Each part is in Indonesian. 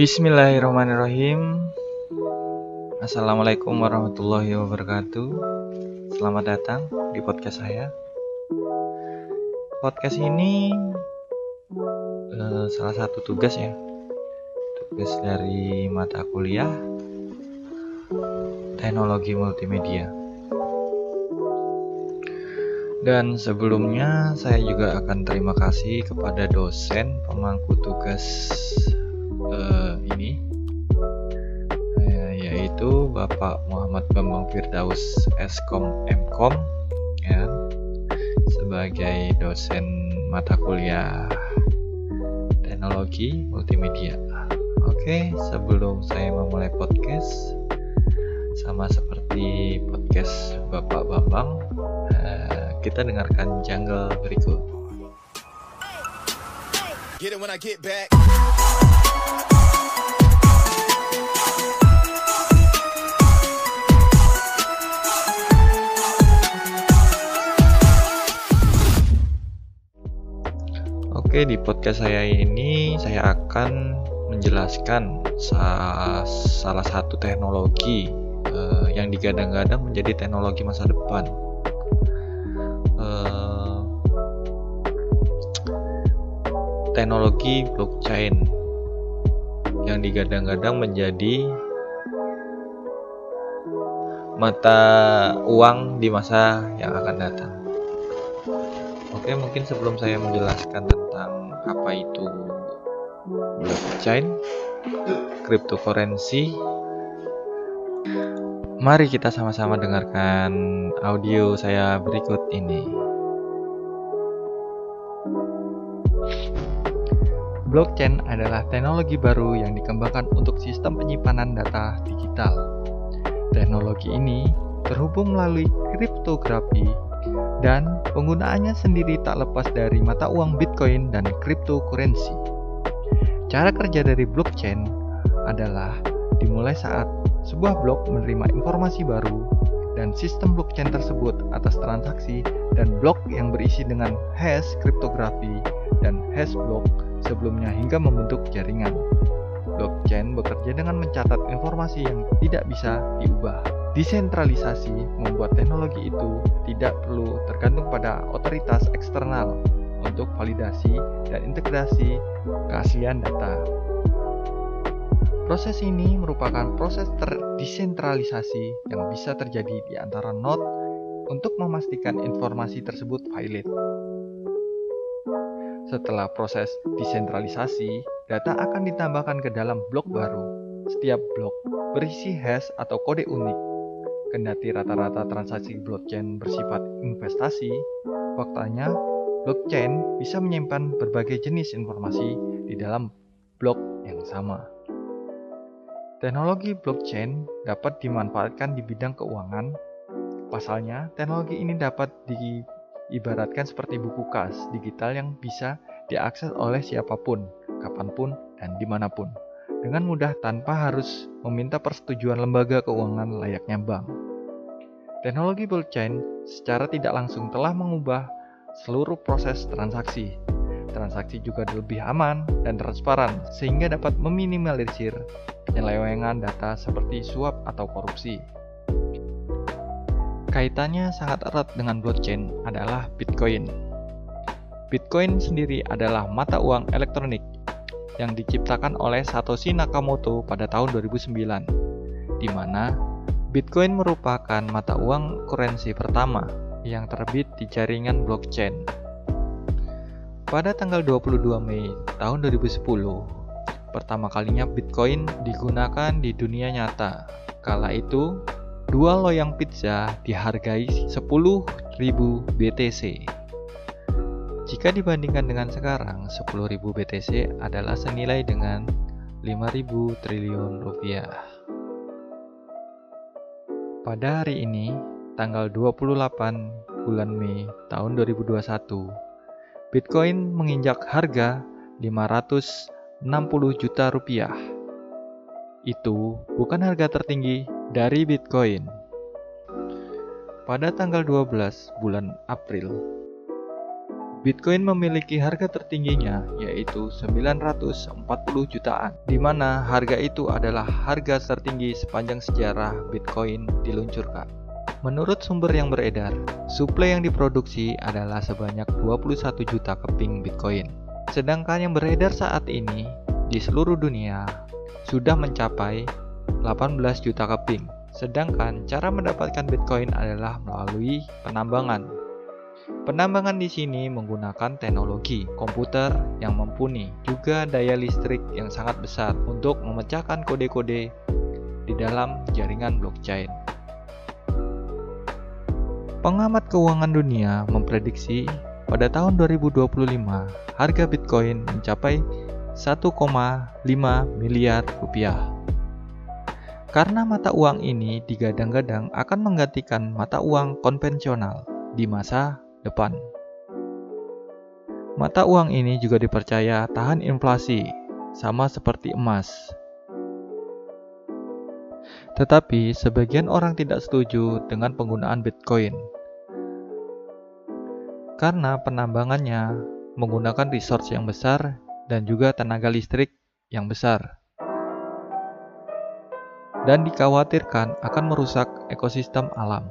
Bismillahirrahmanirrahim. Assalamualaikum warahmatullahi wabarakatuh. Selamat datang di podcast saya. Podcast ini uh, salah satu tugas ya, tugas dari mata kuliah teknologi multimedia. Dan sebelumnya saya juga akan terima kasih kepada dosen pemangku tugas uh, ini uh, yaitu Bapak Muhammad Bambang Firdaus Eskom Mkom ya sebagai dosen mata kuliah teknologi multimedia. Oke, sebelum saya memulai podcast sama seperti podcast Bapak Bambang kita dengarkan jungle berikut. Get it when I get back. Oke, di podcast saya ini saya akan menjelaskan sa salah satu teknologi uh, yang digadang-gadang menjadi teknologi masa depan teknologi blockchain yang digadang-gadang menjadi mata uang di masa yang akan datang. Oke, mungkin sebelum saya menjelaskan tentang apa itu blockchain, cryptocurrency, mari kita sama-sama dengarkan audio saya berikut ini. Blockchain adalah teknologi baru yang dikembangkan untuk sistem penyimpanan data digital. Teknologi ini terhubung melalui kriptografi dan penggunaannya sendiri tak lepas dari mata uang Bitcoin dan cryptocurrency. Cara kerja dari blockchain adalah dimulai saat sebuah blok menerima informasi baru dan sistem blockchain tersebut atas transaksi dan blok yang berisi dengan hash kriptografi dan hash block sebelumnya hingga membentuk jaringan. Blockchain bekerja dengan mencatat informasi yang tidak bisa diubah. Desentralisasi membuat teknologi itu tidak perlu tergantung pada otoritas eksternal untuk validasi dan integrasi keaslian data. Proses ini merupakan proses terdesentralisasi yang bisa terjadi di antara node untuk memastikan informasi tersebut valid. Setelah proses desentralisasi, data akan ditambahkan ke dalam blok baru. Setiap blok berisi hash atau kode unik. Kendati rata-rata transaksi blockchain bersifat investasi, faktanya blockchain bisa menyimpan berbagai jenis informasi di dalam blok yang sama. Teknologi blockchain dapat dimanfaatkan di bidang keuangan. Pasalnya, teknologi ini dapat di ibaratkan seperti buku kas digital yang bisa diakses oleh siapa pun, kapan pun, dan di mana pun, dengan mudah tanpa harus meminta persetujuan lembaga keuangan layaknya bank. Teknologi blockchain secara tidak langsung telah mengubah seluruh proses transaksi. Transaksi juga lebih aman dan transparan sehingga dapat meminimalisir penyelewengan data seperti suap atau korupsi. Kaitannya sangat erat dengan blockchain adalah Bitcoin. Bitcoin sendiri adalah mata uang elektronik yang diciptakan oleh Satoshi Nakamoto pada tahun 2009, di mana Bitcoin merupakan mata uang kurensi pertama yang terbit di jaringan blockchain. Pada tanggal 22 Mei tahun 2010, pertama kalinya Bitcoin digunakan di dunia nyata. Kala itu, Dua loyang pizza dihargai 10.000 BTC. Jika dibandingkan dengan sekarang, 10.000 BTC adalah senilai dengan 5.000 triliun rupiah. Pada hari ini, tanggal 28 bulan Mei tahun 2021, Bitcoin menginjak harga 560 juta rupiah. Itu bukan harga tertinggi dari Bitcoin. Pada tanggal 12 bulan April Bitcoin memiliki harga tertingginya yaitu 940 jutaan, di mana harga itu adalah harga tertinggi sepanjang sejarah Bitcoin diluncurkan. Menurut sumber yang beredar, suplai yang diproduksi adalah sebanyak 21 juta keping Bitcoin. Sedangkan yang beredar saat ini di seluruh dunia sudah mencapai 18 juta keping. Sedangkan cara mendapatkan Bitcoin adalah melalui penambangan Penambangan di sini menggunakan teknologi komputer yang mumpuni, juga daya listrik yang sangat besar untuk memecahkan kode-kode di dalam jaringan blockchain. Pengamat keuangan dunia memprediksi pada tahun 2025 harga Bitcoin mencapai 1,5 miliar rupiah. Karena mata uang ini digadang-gadang akan menggantikan mata uang konvensional di masa depan. Mata uang ini juga dipercaya tahan inflasi, sama seperti emas. Tetapi sebagian orang tidak setuju dengan penggunaan Bitcoin karena penambangannya menggunakan resource yang besar dan juga tenaga listrik yang besar. Dan dikhawatirkan akan merusak ekosistem alam.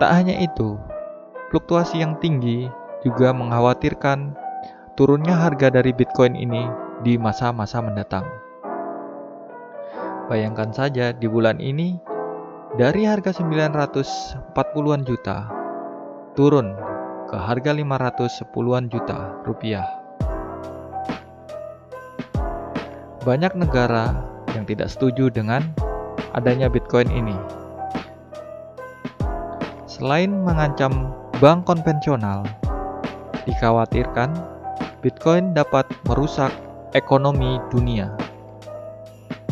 Tak hanya itu, Fluktuasi yang tinggi juga mengkhawatirkan turunnya harga dari Bitcoin ini di masa-masa mendatang. Bayangkan saja di bulan ini dari harga 940-an juta turun ke harga 510-an juta rupiah. Banyak negara yang tidak setuju dengan adanya Bitcoin ini. Selain mengancam bank konvensional, dikhawatirkan Bitcoin dapat merusak ekonomi dunia.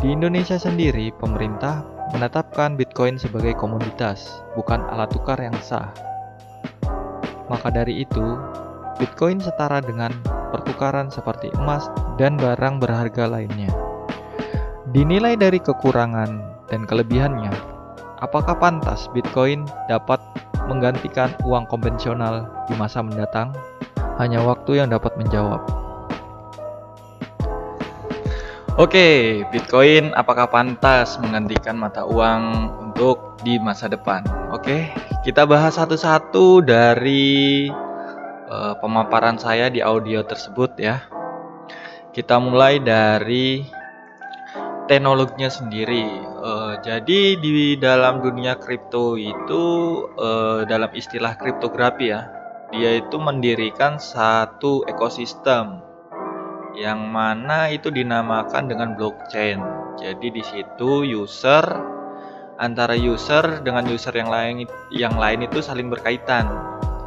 Di Indonesia sendiri, pemerintah menetapkan Bitcoin sebagai komoditas, bukan alat tukar yang sah. Maka dari itu, Bitcoin setara dengan pertukaran seperti emas dan barang berharga lainnya. Dinilai dari kekurangan dan kelebihannya, apakah pantas Bitcoin dapat menggantikan uang konvensional di masa mendatang? Hanya waktu yang dapat menjawab. Oke, Bitcoin apakah pantas menggantikan mata uang untuk di masa depan? Oke, kita bahas satu-satu dari uh, pemaparan saya di audio tersebut ya. Kita mulai dari teknologinya sendiri. Uh, jadi di dalam dunia kripto itu uh, dalam istilah kriptografi ya, dia itu mendirikan satu ekosistem yang mana itu dinamakan dengan blockchain. Jadi di situ user antara user dengan user yang lain yang lain itu saling berkaitan.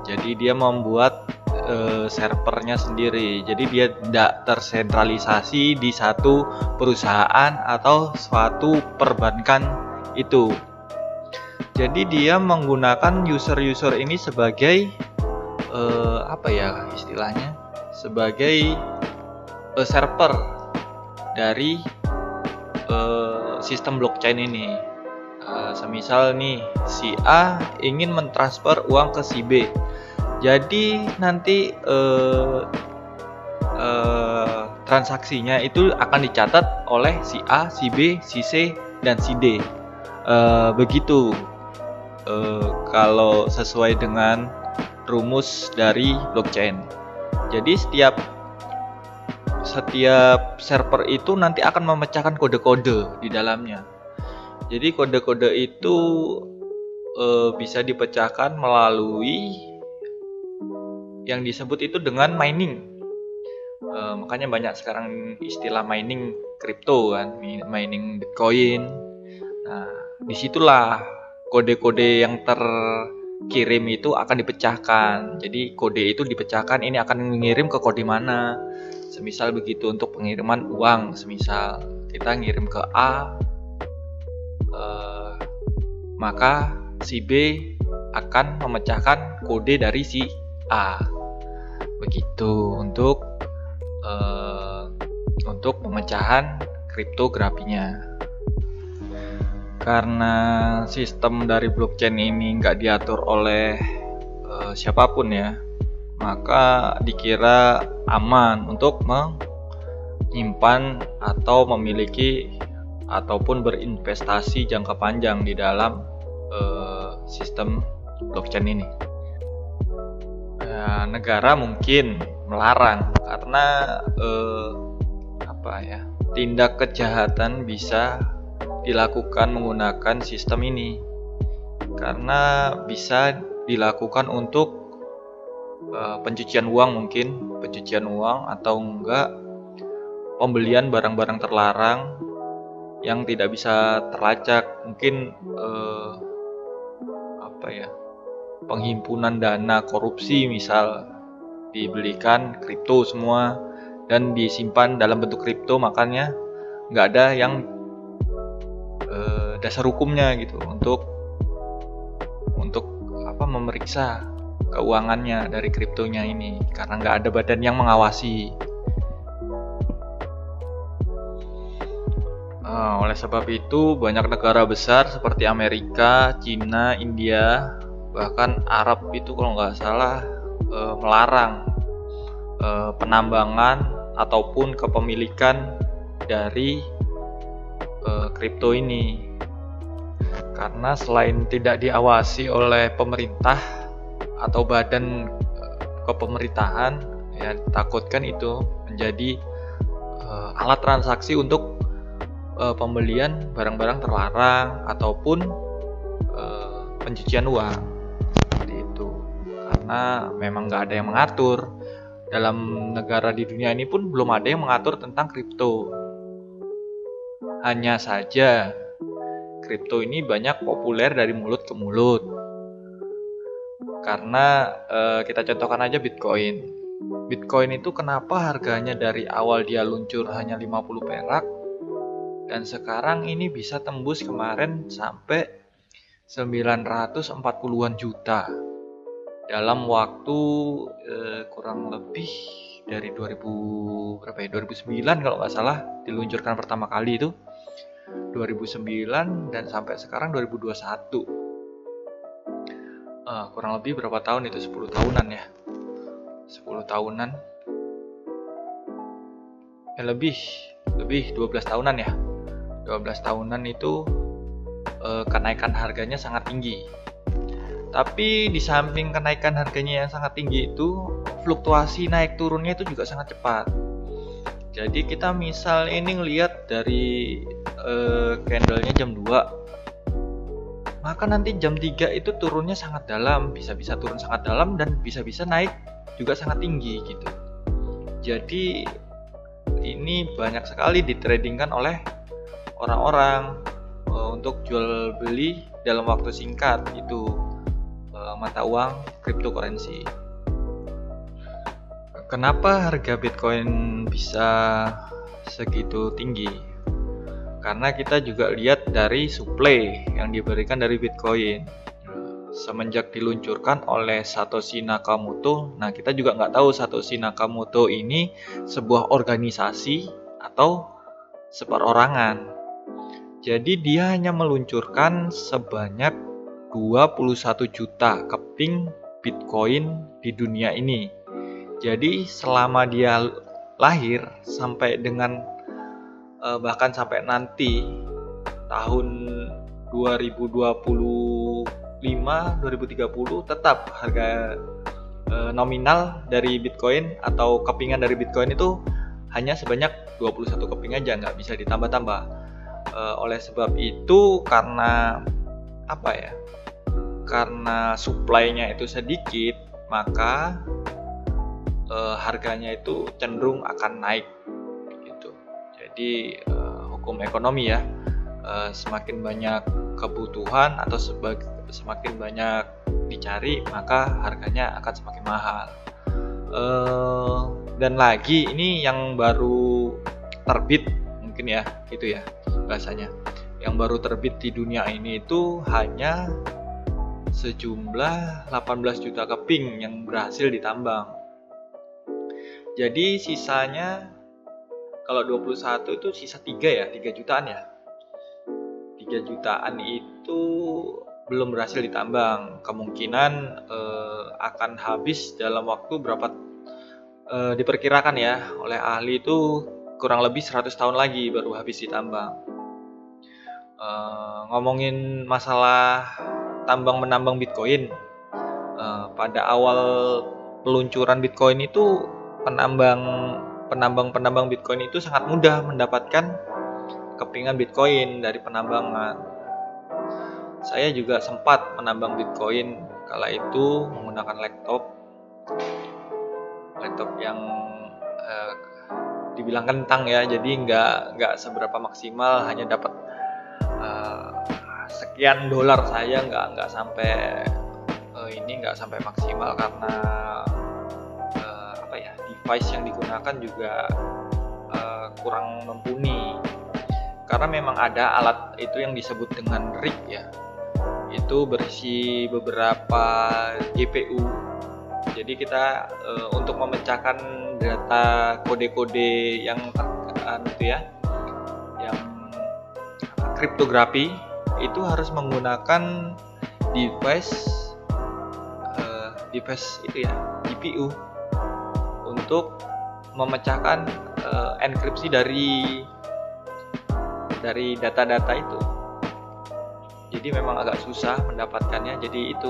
Jadi dia membuat uh, servernya sendiri. Jadi dia tidak tersentralisasi di satu perusahaan atau suatu perbankan itu. Jadi dia menggunakan user-user ini sebagai uh, apa ya istilahnya? Sebagai uh, server dari uh, sistem blockchain ini. Uh, semisal nih si A ingin mentransfer uang ke si B jadi nanti uh, uh, transaksinya itu akan dicatat oleh si A, si B, si C, dan si D. Uh, begitu. Uh, kalau sesuai dengan rumus dari blockchain. Jadi setiap setiap server itu nanti akan memecahkan kode-kode di dalamnya. Jadi kode-kode itu e, bisa dipecahkan melalui yang disebut itu dengan mining. Uh, makanya banyak sekarang istilah mining kripto kan, mining Bitcoin. Nah, di situlah kode-kode yang terkirim itu akan dipecahkan. Jadi kode itu dipecahkan, ini akan mengirim ke kode mana. Semisal begitu untuk pengiriman uang, semisal kita ngirim ke A, uh, maka si B akan memecahkan kode dari si A. Begitu. Untuk uh, untuk pemecahan kriptografinya. Karena sistem dari blockchain ini nggak diatur oleh uh, siapa pun ya maka dikira aman untuk menyimpan atau memiliki ataupun berinvestasi jangka panjang di dalam uh, sistem blockchain ini. Uh, negara mungkin melarang karena uh, apa ya tindak kejahatan bisa dilakukan menggunakan sistem ini. Karena bisa dilakukan untuk uh, pencucian uang mungkin pencucian uang atau enggak pembelian barang-barang terlarang yang tidak bisa terlacak. Mungkin uh, apa ya penghimpunan dana korupsi misal dibelikan kripto semua dan disimpan dalam bentuk kripto makanya nggak ada yang uh, dasar hukumnya gitu untuk untuk apa memeriksa keuangannya dari kriptonya ini karena nggak ada badan yang mengawasi. Uh, oleh sebab itu banyak negara besar seperti Amerika, Cina, India, bahkan Arab itu kalau nggak salah uh, melarang uh, penambangan ataupun kepemilikan dari kripto ini. Karena selain tidak diawasi oleh pemerintah atau badan eh, kepemerintahan ya takutkan itu menjadi uh, alat transaksi untuk uh, pembelian barang-barang terlarang ataupun uh, pencucian uang karena memang nggak ada yang mengatur. Dalam negara di dunia ini pun belum ada yang mengatur tentang kripto. Hanya saja kripto ini banyak populer dari mulut ke mulut. Karena uh, kita contohkan aja Bitcoin. Bitcoin itu kenapa harganya dari awal dia luncur hanya 50 perak dan sekarang ini bisa tembus kemarin sampai 940-an juta dalam waktu uh, kurang lebih dari 2000 berapa ya 2009 kalau nggak salah diluncurkan pertama kali itu. 2009 dan sampai sekarang 2021 uh, kurang lebih berapa tahun itu? 10 tahunan ya? 10 tahunan. Ya lebih lebih 12 tahunan ya? 12 tahunan itu uh, kenaikan harganya sangat tinggi tapi di samping kenaikan harganya yang sangat tinggi itu fluktuasi naik turunnya itu juga sangat cepat jadi kita misal ini ngelihat dari uh, candlenya jam 2 maka nanti jam 3 itu turunnya sangat dalam, bisa-bisa turun sangat dalam dan bisa-bisa naik juga sangat tinggi gitu. Jadi ini banyak sekali ditradingkan oleh orang-orang uh, untuk jual beli dalam waktu singkat itu uh, mata uang cryptocurrency. Kenapa harga Bitcoin bisa segitu tinggi? karena kita juga lihat dari supply yang diberikan dari Bitcoin semenjak diluncurkan oleh Satoshi Nakamoto nah kita juga nggak tahu Satoshi Nakamoto ini sebuah organisasi atau seperorangan jadi dia hanya meluncurkan sebanyak 21 juta keping Bitcoin di dunia ini. Jadi selama dia lahir sampai dengan uh, bahkan sampai nanti tahun 2025 2030 tetap harga uh, nominal dari Bitcoin atau kepingan dari Bitcoin itu hanya sebanyak 21 keping aja nggak bisa ditambah-tambah. Uh, oleh sebab itu karena apa ya karena supply-nya itu sedikit maka uh, harganya itu cenderung akan naik jadi uh, hukum ekonomi ya uh, semakin banyak kebutuhan atau semakin banyak dicari maka harganya akan semakin mahal. Uh, dan lagi ini yang baru terbit mungkin ya gitu ya bahasanya. Yang baru terbit di dunia ini itu hanya sejumlah 18 juta keping yang berhasil ditambang jadi sisanya kalau 21 itu sisa 3 ya 3 jutaan ya 3 jutaan itu belum berhasil ditambang. Kemungkinan uh, akan habis dalam waktu berapa uh, diperkirakan ya oleh ahli itu kurang lebih 100 tahun lagi baru habis ditambang. Uh, ngomongin masalah tambang menambang Bitcoin, uh, pada awal peluncuran Bitcoin itu penambang penambang penambang Bitcoin itu sangat mudah mendapatkan kepingan Bitcoin dari penambangan. Saya juga sempat menambang Bitcoin kala itu menggunakan laptop. Laptop yang uh, dibilang kentang ya jadi nggak nggak seberapa maksimal hanya dapat uh, sekian dolar saya nggak nggak sampai uh, ini nggak sampai maksimal karena uh, apa ya device yang digunakan juga uh, kurang mumpuni karena memang ada alat itu yang disebut dengan rig ya itu berisi beberapa GPU. Jadi kita e, untuk memecahkan data kode-kode yang itu ya, yang kriptografi itu harus menggunakan device e, device itu ya GPU untuk memecahkan e, enkripsi dari dari data-data itu. Jadi memang agak susah mendapatkannya. Jadi itu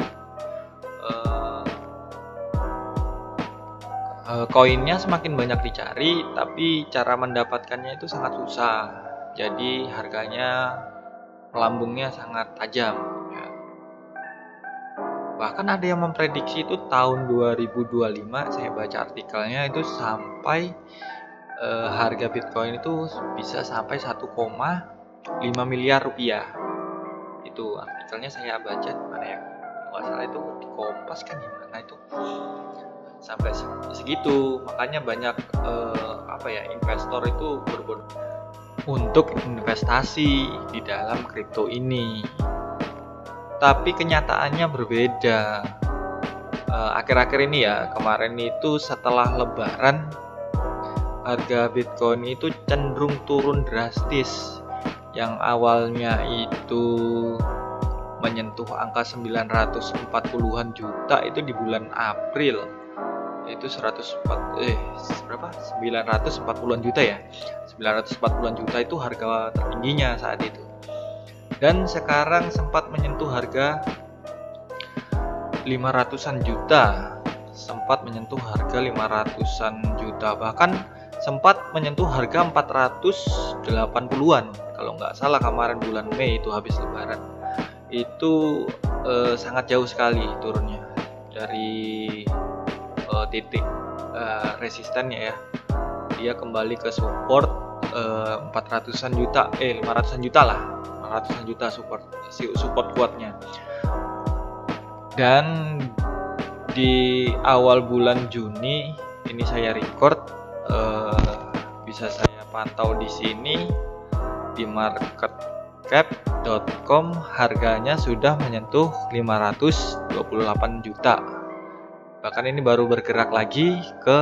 uh, uh, koinnya semakin banyak dicari tapi cara mendapatkannya itu sangat susah. Jadi harganya melambungnya sangat tajam ya. bahkan ada yang memprediksi itu tahun 2025 saya baca artikelnya itu sampai uh, harga Bitcoin itu bisa sampai 1,5 miliar rupiah. Itu artikelnya saya baca di mana ya? Salah itu di Kompas kan gimana itu? Sampai segitu. Makanya banyak eh, apa ya investor itu berbon untuk investasi di dalam kripto ini. Tapi kenyataannya berbeda. Eh, akhir-akhir ini ya kemarin itu setelah lebaran harga Bitcoin itu cenderung turun drastis. Yang awalnya itu menyentuh angka 940-an juta itu di bulan April itu 104 eh berapa? 940-an juta ya? 940-an juta itu harga tertingginya saat itu. Dan sekarang sempat menyentuh harga 500-an juta. Sempat menyentuh harga 500-an juta. Bahkan sempat menyentuh harga 480-an kalau nggak salah kemarin bulan Mei itu habis lebaran. Itu eh, sangat jauh sekali turunnya. Dari titik eh, resistennya ya. Dia kembali ke support eh, 400-an juta eh 500-an juta lah. 500-an juta support si support kuatnya. Dan di awal bulan Juni ini saya record uh, bisa saya pantau di sini di marketcap.com harganya sudah menyentuh 528 juta bahkan ini baru bergerak lagi ke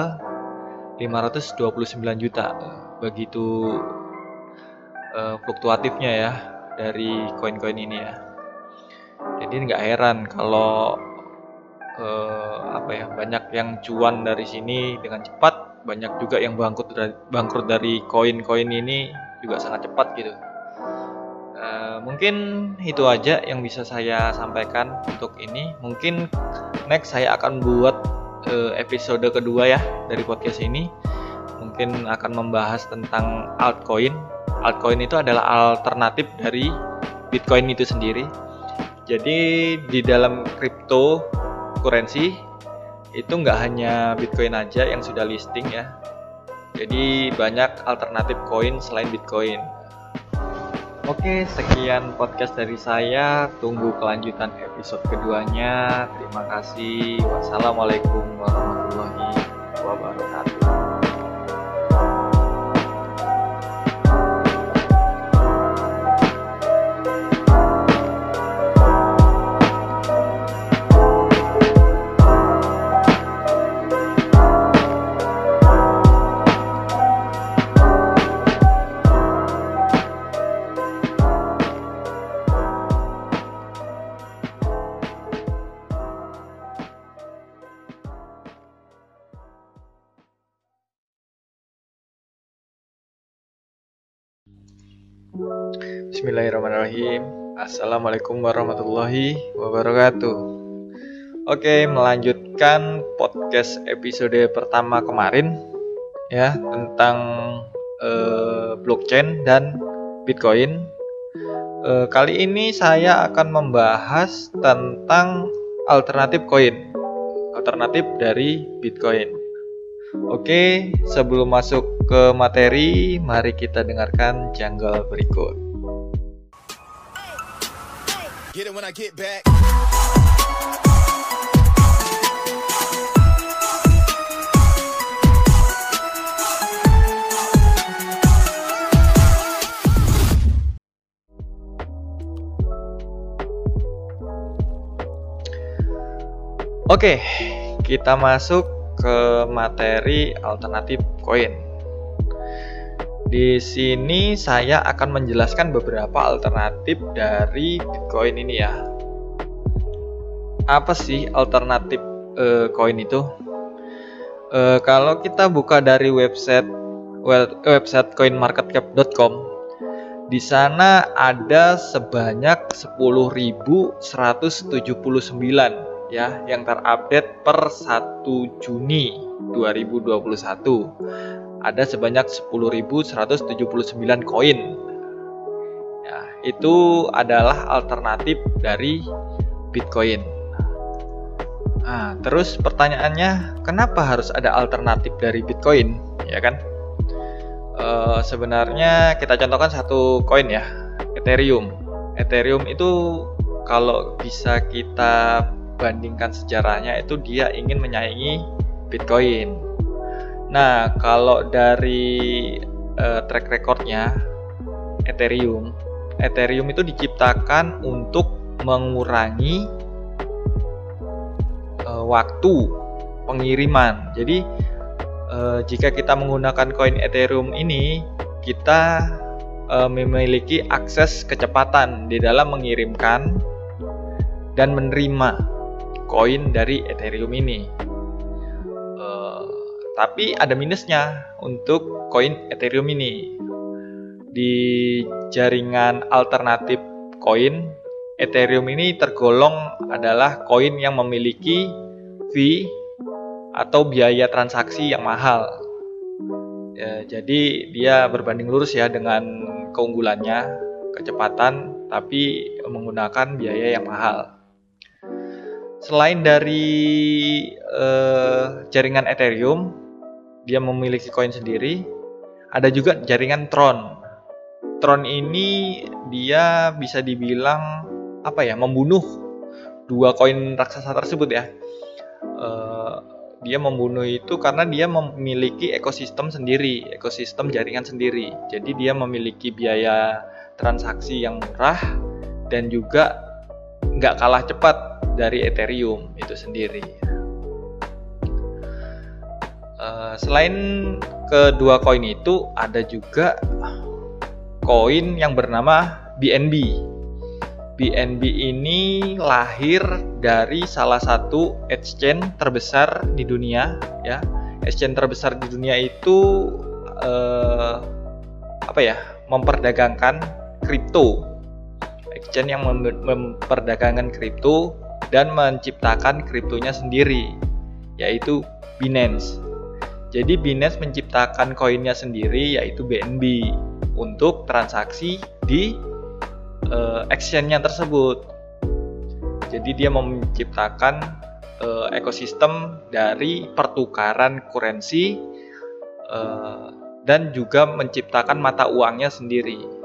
529 juta. Begitu uh, fluktuatifnya ya dari koin-koin ini ya. Jadi nggak heran kalau uh, apa ya banyak yang cuan dari sini dengan cepat. Banyak juga yang bangkrut dari bangkrut dari koin-koin ini juga sangat cepat gitu. Mungkin itu aja yang bisa saya sampaikan untuk ini. Mungkin next saya akan buat uh, episode kedua ya dari podcast ini. Mungkin akan membahas tentang altcoin. Altcoin itu adalah alternatif dari Bitcoin itu sendiri. Jadi di dalam crypto currency itu nggak hanya Bitcoin aja yang sudah listing ya. Jadi banyak alternatif koin selain Bitcoin. Oke, sekian podcast dari saya. Tunggu kelanjutan episode keduanya. Terima kasih. Wassalamualaikum warahmatullahi wabarakatuh. Bismillahirrahmanirrahim. Assalamualaikum warahmatullahi wabarakatuh. Oke, melanjutkan podcast episode pertama kemarin ya tentang uh, blockchain dan Bitcoin. Uh, kali ini saya akan membahas tentang alternatif koin, alternatif dari Bitcoin. Oke, sebelum masuk ke materi, mari kita dengarkan janggal berikut. Get it when I get back. Oke, kita masuk ke materi alternatif koin. Di sini saya akan menjelaskan beberapa alternatif dari Bitcoin ini ya. Apa sih alternatif uh, koin itu? Uh, kalau kita buka dari website website coinmarketcap.com di sana ada sebanyak 10.179 ya yang terupdate per 1 Juni 2021 ada sebanyak 10.179 koin. Ya itu adalah alternatif dari Bitcoin. Nah terus pertanyaannya kenapa harus ada alternatif dari Bitcoin? Ya kan? E, sebenarnya kita contohkan satu koin ya Ethereum. Ethereum itu kalau bisa kita bandingkan sejarahnya itu dia ingin menyaingi Bitcoin. Nah, kalau dari uh, track recordnya Ethereum, Ethereum itu diciptakan untuk mengurangi uh, waktu pengiriman. Jadi uh, jika kita menggunakan koin Ethereum ini, kita uh, memiliki akses kecepatan di dalam mengirimkan dan menerima koin dari Ethereum ini. Uh, tapi ada minusnya untuk koin Ethereum ini. Di jaringan alternatif koin Ethereum ini tergolong adalah koin yang memiliki fee atau biaya transaksi yang mahal. Ya, jadi dia berbanding lurus ya dengan keunggulannya, kecepatan, tapi menggunakan biaya yang mahal selain dari uh, jaringan Ethereum, dia memiliki koin sendiri. Ada juga jaringan Tron. Tron ini dia bisa dibilang apa ya, membunuh dua koin raksasa tersebut ya. Uh, dia membunuh itu karena dia memiliki ekosistem sendiri, ekosistem jaringan sendiri. Jadi dia memiliki biaya transaksi yang murah dan juga nggak kalah cepat dari Ethereum itu sendiri. Uh, selain kedua koin itu ada juga koin yang bernama BNB. BNB ini lahir dari salah satu exchange terbesar di dunia ya. Exchange terbesar di dunia itu uh, apa ya? memperdagangkan kripto. Exchange yang memperdagangkan kripto dan menciptakan kriptonya sendiri, yaitu Binance. Jadi Binance menciptakan koinnya sendiri yaitu BNB untuk transaksi di uh, exchange-nya tersebut. Jadi dia menciptakan uh, ekosistem dari pertukaran kurensi uh, dan juga menciptakan mata uangnya sendiri.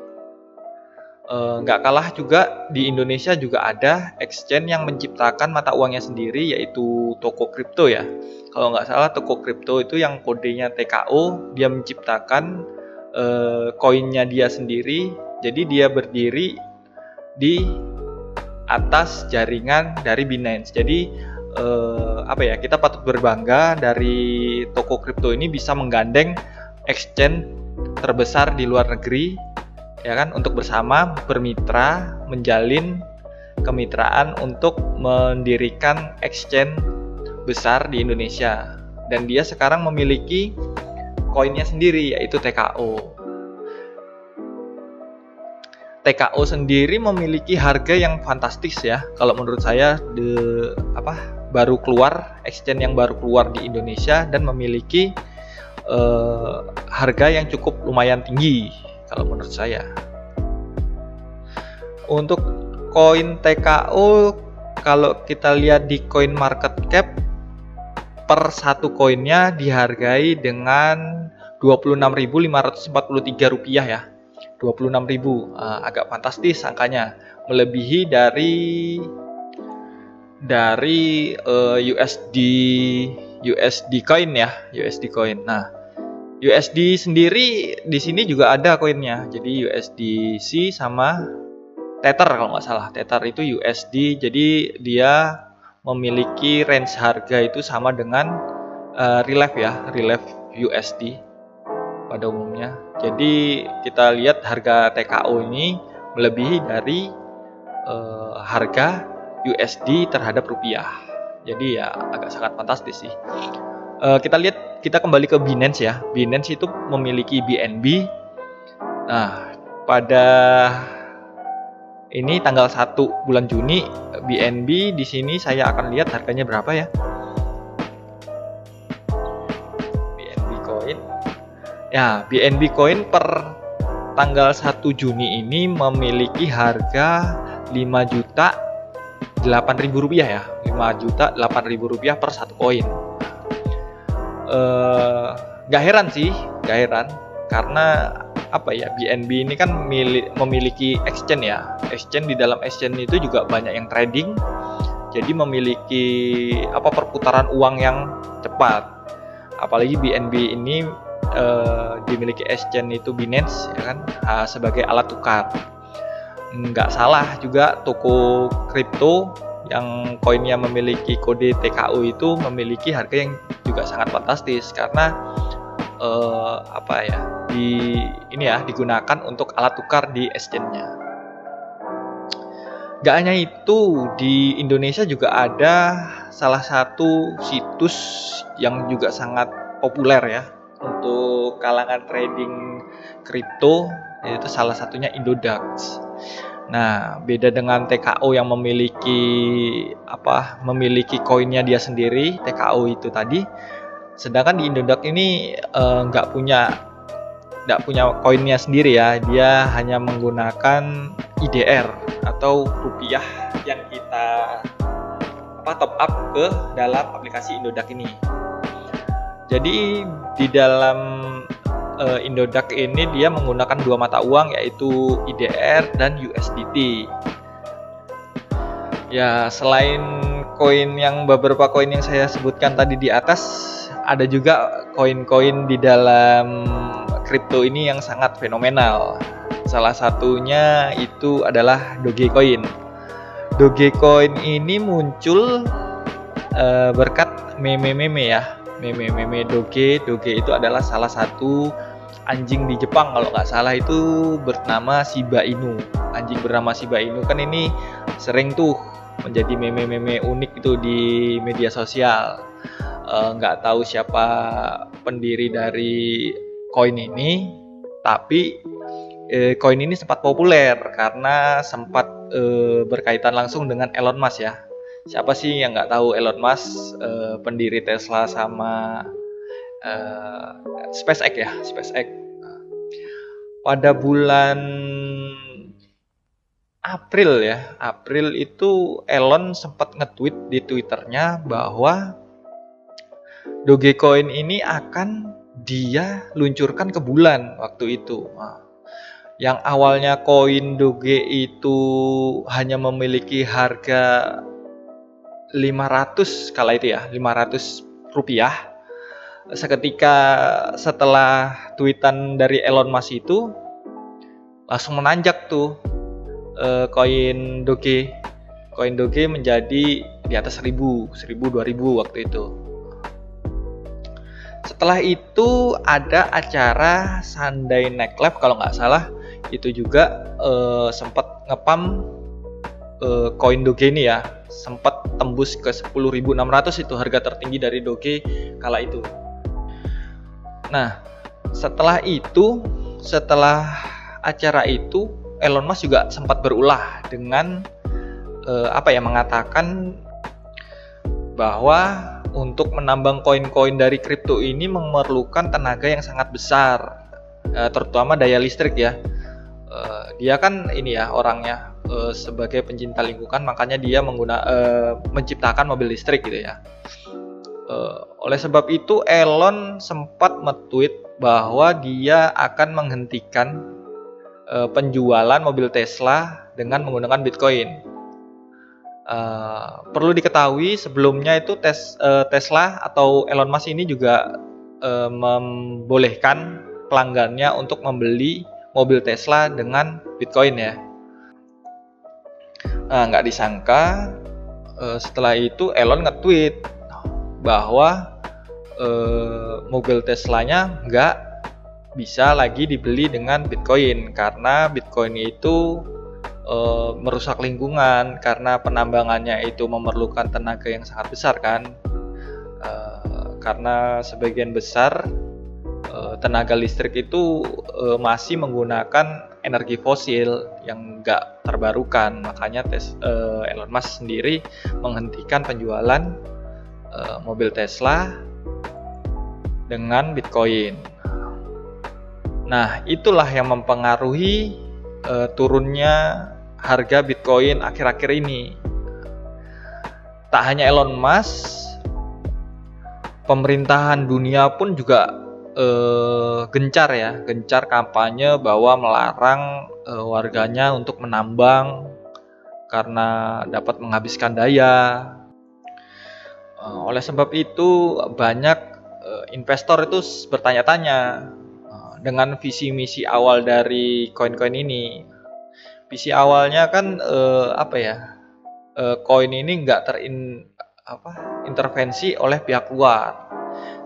Eh, nggak kalah juga di Indonesia juga ada exchange yang menciptakan mata uangnya sendiri yaitu toko kripto ya. Kalau nggak salah toko kripto itu yang kodenya TKO dia menciptakan uh, koinnya dia sendiri. Jadi dia berdiri di atas jaringan dari Binance. Jadi uh, apa ya kita patut berbangga dari toko kripto ini bisa menggandeng exchange terbesar di luar negeri ya kan untuk bersama bermitra menjalin kemitraan untuk mendirikan exchange besar di Indonesia dan dia sekarang memiliki koinnya sendiri yaitu TKO. TKO sendiri memiliki harga yang fantastis ya. Kalau menurut saya the apa baru keluar exchange yang baru keluar di Indonesia dan memiliki uh, harga yang cukup lumayan tinggi kalau menurut saya. Untuk koin TKO kalau kita lihat di coin market cap per satu koinnya dihargai dengan 26.543 rupiah ya. 26.000 uh, agak fantastis angkanya. Melebihi dari dari uh, USD USD coin ya USD coin. Nah USD sendiri di sini juga ada koinnya jadi USDC sama Tether kalau nggak salah Tether itu USD jadi dia memiliki range harga itu sama dengan uh, Relief ya Relief USD pada umumnya. Jadi kita lihat harga TKO ini melebihi dari uh, harga USD terhadap rupiah. Jadi ya agak sangat fantastis sih. Uh, kita lihat kita kembali ke Binance ya. Binance itu memiliki BNB. Nah, pada ini tanggal 1 bulan Juni BNB di sini saya akan lihat harganya berapa ya. Ya, BNB Coin per tanggal 1 Juni ini memiliki harga 5 juta 8 ribu rupiah ya 5 juta 8 ribu rupiah per satu koin eh, gak heran sih gak heran. Karena apa ya BNB ini kan memiliki exchange ya. Exchange di dalam exchange itu juga banyak yang trading. Jadi memiliki apa perputaran uang yang cepat. Apalagi BNB ini uh, dimiliki exchange itu Binance ya kan? Uh, sebagai alat tukar. Nggak salah juga toko kripto yang koinnya memiliki kode TKU itu memiliki harga yang juga sangat fantastis karena uh, apa ya di ini ya digunakan untuk alat tukar di exchange-nya. Gak hanya itu, di Indonesia juga ada salah satu situs yang juga sangat populer ya untuk kalangan trading kripto yaitu salah satunya Indodax. Nah, beda dengan TKO yang memiliki apa? memiliki koinnya dia sendiri, TKO itu tadi. Sedangkan di Indodax ini eh, nggak uh, punya nggak punya koinnya sendiri ya, dia hanya menggunakan IDR atau rupiah yang kita apa top up ke dalam aplikasi Indodax ini. Jadi di dalam uh, Indodax ini dia menggunakan dua mata uang yaitu IDR dan USDT. Ya, selain koin yang beberapa koin yang saya sebutkan tadi di atas, ada juga koin-koin di dalam kripto ini yang sangat fenomenal. Salah satunya itu adalah Dogecoin. Dogecoin ini muncul uh, berkat meme-meme ya meme-meme doge doge itu adalah salah satu anjing di Jepang kalau nggak salah itu bernama Shiba Inu. Anjing bernama Shiba Inu. Kan ini sering tuh menjadi meme-meme unik itu di media sosial. Eh, nggak uh, tahu siapa pendiri dari koin ini tapi eh, koin ini sempat populer karena sempat uh, berkaitan langsung dengan Elon Musk ya. Siapa sih yang nggak tahu Elon Musk pendiri Tesla sama uh, SpaceX ya SpaceX. Pada bulan April ya April itu Elon sempat nge-tweet di Twitternya bahwa Dogecoin ini akan dia luncurkan ke bulan waktu itu. Nah, yang awalnya koin Doge itu hanya memiliki harga 500 kala itu ya 500 rupiah seketika setelah tweetan dari Elon Musk itu langsung menanjak tuh uh, koin Doge. Koin Doge menjadi di atas 1000 1000 2000 waktu itu. Setelah itu ada acara Sunday Night Live kalau nggak salah. Itu juga uh, sempat ngepam uh, koin Doge ini ya. Sempat tembus ke 10.600 itu harga tertinggi dari Doge kala itu. Nah, setelah itu, setelah acara itu Elon Musk juga sempat berulah dengan uh, apa ya mengatakan bahwa untuk menambang koin-koin dari kripto ini memerlukan tenaga yang sangat besar, uh, terutama daya listrik ya. Uh, dia kan ini ya orangnya uh, sebagai pencinta lingkungan, makanya dia mengguna, uh, menciptakan mobil listrik gitu ya. Uh, oleh sebab itu Elon sempat metweet bahwa dia akan menghentikan uh, penjualan mobil Tesla dengan menggunakan Bitcoin. Uh, perlu diketahui sebelumnya itu tes, uh, Tesla atau Elon Musk ini juga uh, membolehkan pelanggannya untuk membeli mobil Tesla dengan Bitcoin ya. Nah, nggak disangka uh, setelah itu Elon nge-tweet bahwa uh, mobil Teslanya nggak bisa lagi dibeli dengan Bitcoin. Karena Bitcoin itu uh, merusak lingkungan. Karena penambangannya itu memerlukan tenaga yang sangat besar kan. Uh, karena sebagian besar uh, tenaga listrik itu uh, masih menggunakan energi fosil yang nggak terbarukan. Makanya tes, uh, Elon Musk sendiri menghentikan penjualan uh, mobil Tesla dengan Bitcoin. Nah, itulah yang mempengaruhi uh, turunnya harga Bitcoin akhir-akhir ini. Tak hanya Elon Musk, pemerintahan dunia pun juga uh, gencar ya, gencar kampanye bahwa melarang uh, warganya untuk menambang karena dapat menghabiskan daya. Uh, oleh sebab itu banyak uh, investor itu bertanya-tanya uh, dengan visi misi awal dari koin-koin ini. Visi awalnya kan uh, apa ya? koin ini nggak terin apa intervensi oleh pihak luar.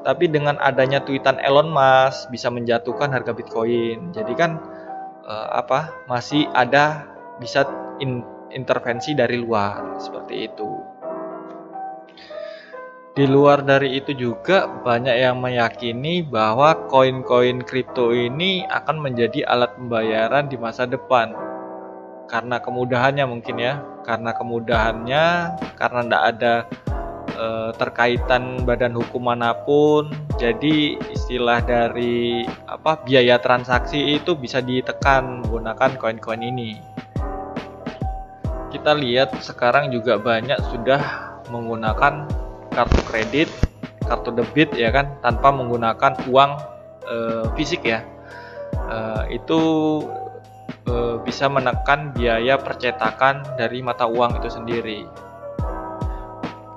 Tapi dengan adanya tweetan Elon Musk bisa menjatuhkan harga Bitcoin. Jadi kan apa masih ada bisa in, intervensi dari luar seperti itu. Di luar dari itu juga banyak yang meyakini bahwa koin-koin kripto ini akan menjadi alat pembayaran di masa depan. Karena kemudahannya mungkin ya, karena kemudahannya, karena tidak ada e, terkaitan badan hukum mana pun. Jadi istilah dari apa biaya transaksi itu bisa ditekan menggunakan koin-koin ini. Kita lihat sekarang juga banyak sudah menggunakan kartu kredit, kartu debit ya kan tanpa menggunakan uang e, fisik ya. E, itu e, bisa menekan biaya percetakan dari mata uang itu sendiri.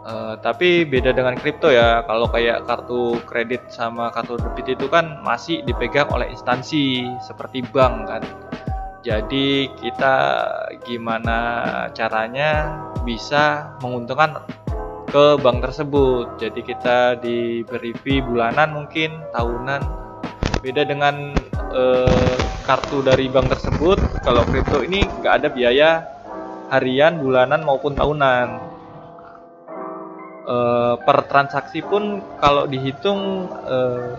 E, tapi beda dengan kripto ya. Kalau kayak kartu kredit sama kartu debit itu kan masih dipegang oleh instansi seperti bank kan. Jadi kita gimana caranya bisa menguntungkan ke bank tersebut. Jadi kita diberi fee bulanan mungkin, tahunan. Beda dengan eh, kartu dari bank tersebut, kalau kripto ini nggak ada biaya harian, bulanan maupun tahunan. Eh, per transaksi pun kalau dihitung eh,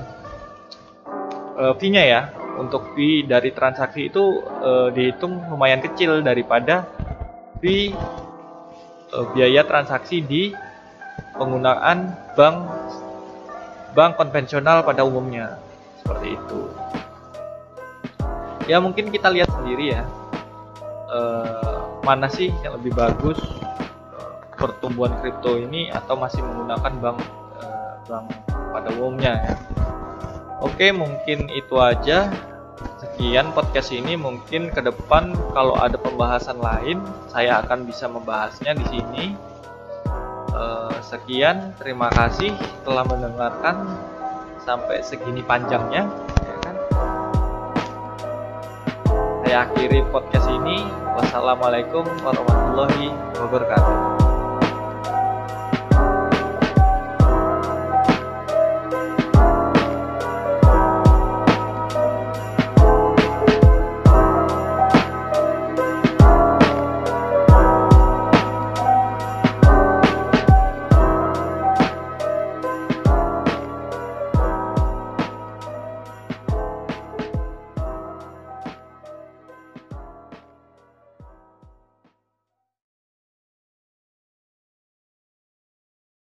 eh, fee-nya ya, untuk fee dari transaksi itu eh, dihitung lumayan kecil daripada fee biaya transaksi di penggunaan bank bank konvensional pada umumnya. Seperti itu. Ya mungkin kita lihat sendiri ya. E, mana sih yang lebih bagus eh, pertumbuhan kripto ini atau masih menggunakan bank e, bank pada umumnya ya? Oke mungkin itu aja. Sekian podcast ini. Mungkin ke depan kalau ada pembahasan lain saya akan bisa membahasnya di sini uh, sekian terima kasih telah mendengarkan sampai segini panjangnya ya kan? Saya akhiri podcast ini. Wassalamualaikum warahmatullahi wabarakatuh